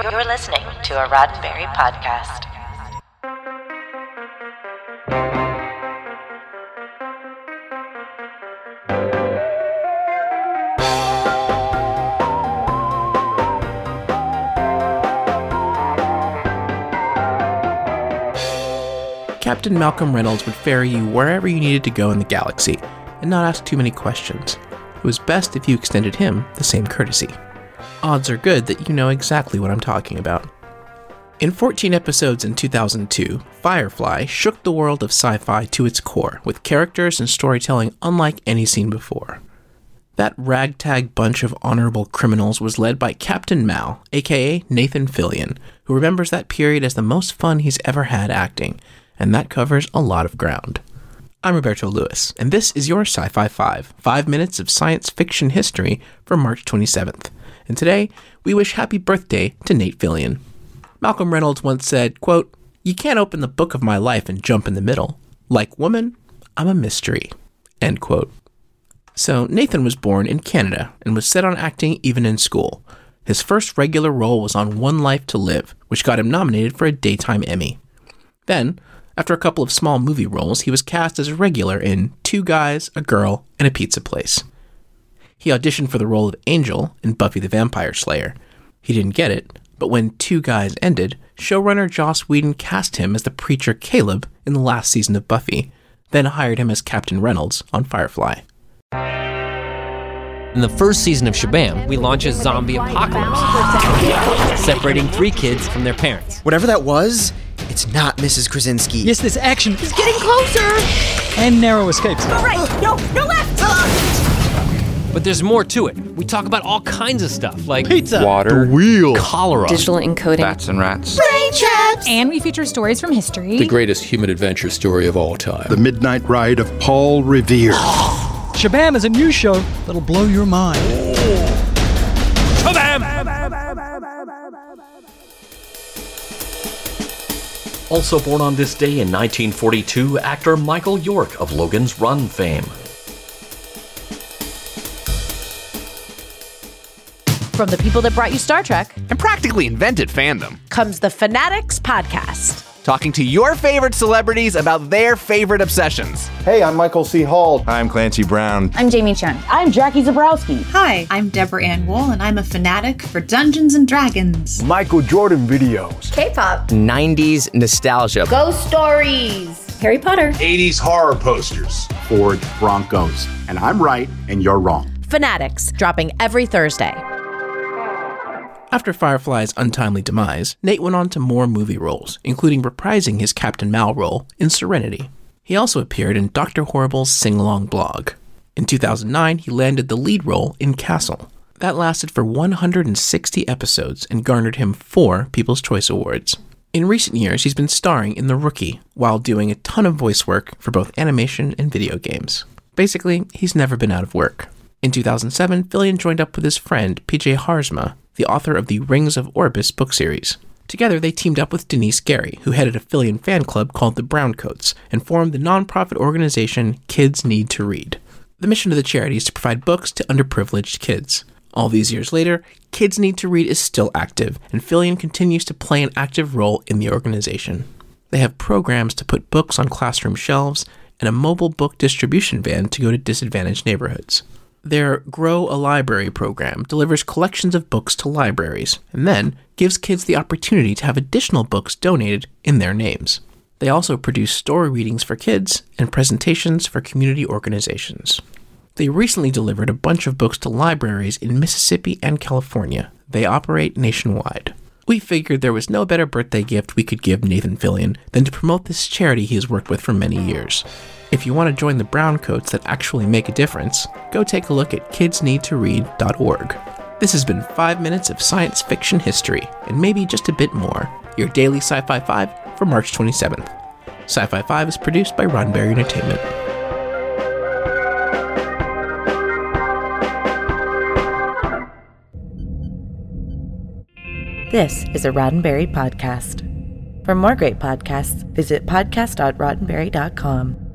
You're listening to a Roddenberry podcast. Captain Malcolm Reynolds would ferry you wherever you needed to go in the galaxy and not ask too many questions. It was best if you extended him the same courtesy. Odds are good that you know exactly what I'm talking about. In 14 episodes in 2002, Firefly shook the world of sci fi to its core with characters and storytelling unlike any seen before. That ragtag bunch of honorable criminals was led by Captain Mal, aka Nathan Fillion, who remembers that period as the most fun he's ever had acting, and that covers a lot of ground. I'm Roberto Lewis, and this is your Sci Fi 5, 5 minutes of science fiction history for March 27th. And today, we wish happy birthday to Nate Fillion. Malcolm Reynolds once said, quote, You can't open the book of my life and jump in the middle. Like woman, I'm a mystery. End quote. So, Nathan was born in Canada and was set on acting even in school. His first regular role was on One Life to Live, which got him nominated for a Daytime Emmy. Then, after a couple of small movie roles, he was cast as a regular in Two Guys, a Girl, and a Pizza Place. He auditioned for the role of Angel in Buffy the Vampire Slayer. He didn't get it, but when Two Guys ended, showrunner Joss Whedon cast him as the preacher Caleb in the last season of Buffy, then hired him as Captain Reynolds on Firefly. In the first season of Shabam, we launch a zombie apocalypse, separating three kids from their parents. Whatever that was, it's not Mrs. Krasinski. Yes, this action It's getting closer! and narrow escapes. Go right! No, no left! Ah! But there's more to it. We talk about all kinds of stuff like Pizza. Water, cholera, Digital encoding. bats and rats. Brain traps! And we feature stories from history. the greatest human adventure story of all time. The Midnight Ride of Paul Revere. Shabam is a new show that'll blow your mind. Shabam! Also born on this day in 1942, actor Michael York of Logan's Run fame. From the people that brought you Star Trek and practically invented fandom. comes the Fanatics Podcast. Talking to your favorite celebrities about their favorite obsessions. Hey, I'm Michael C. Hall. I'm Clancy Brown. I'm Jamie Chung. I'm Jackie Zebrowski. Hi, I'm Deborah Ann Woll, and I'm a fanatic for Dungeons and Dragons. Michael Jordan videos. K-pop. 90s nostalgia. Ghost stories. Harry Potter. 80s horror posters. Ford Broncos. And I'm right, and you're wrong. Fanatics, dropping every Thursday. After Firefly's untimely demise, Nate went on to more movie roles, including reprising his Captain Mal role in Serenity. He also appeared in Dr. Horrible's Sing Along blog. In 2009, he landed the lead role in Castle. That lasted for 160 episodes and garnered him four People's Choice Awards. In recent years, he's been starring in The Rookie while doing a ton of voice work for both animation and video games. Basically, he's never been out of work. In 2007, Fillion joined up with his friend PJ Haarsma, the author of the Rings of Orbis book series. Together, they teamed up with Denise Gary, who headed a Fillion fan club called the Browncoats, and formed the nonprofit organization Kids Need to Read. The mission of the charity is to provide books to underprivileged kids. All these years later, Kids Need to Read is still active, and Fillion continues to play an active role in the organization. They have programs to put books on classroom shelves and a mobile book distribution van to go to disadvantaged neighborhoods. Their Grow a Library program delivers collections of books to libraries and then gives kids the opportunity to have additional books donated in their names. They also produce story readings for kids and presentations for community organizations. They recently delivered a bunch of books to libraries in Mississippi and California. They operate nationwide. We figured there was no better birthday gift we could give Nathan Fillion than to promote this charity he has worked with for many years. If you want to join the browncoats that actually make a difference, go take a look at kidsneedtoread.org. This has been 5 minutes of science fiction history, and maybe just a bit more. Your daily Sci Fi 5 for March 27th. Sci Fi 5 is produced by Roddenberry Entertainment. This is a Roddenberry podcast. For more great podcasts, visit podcast.roddenberry.com.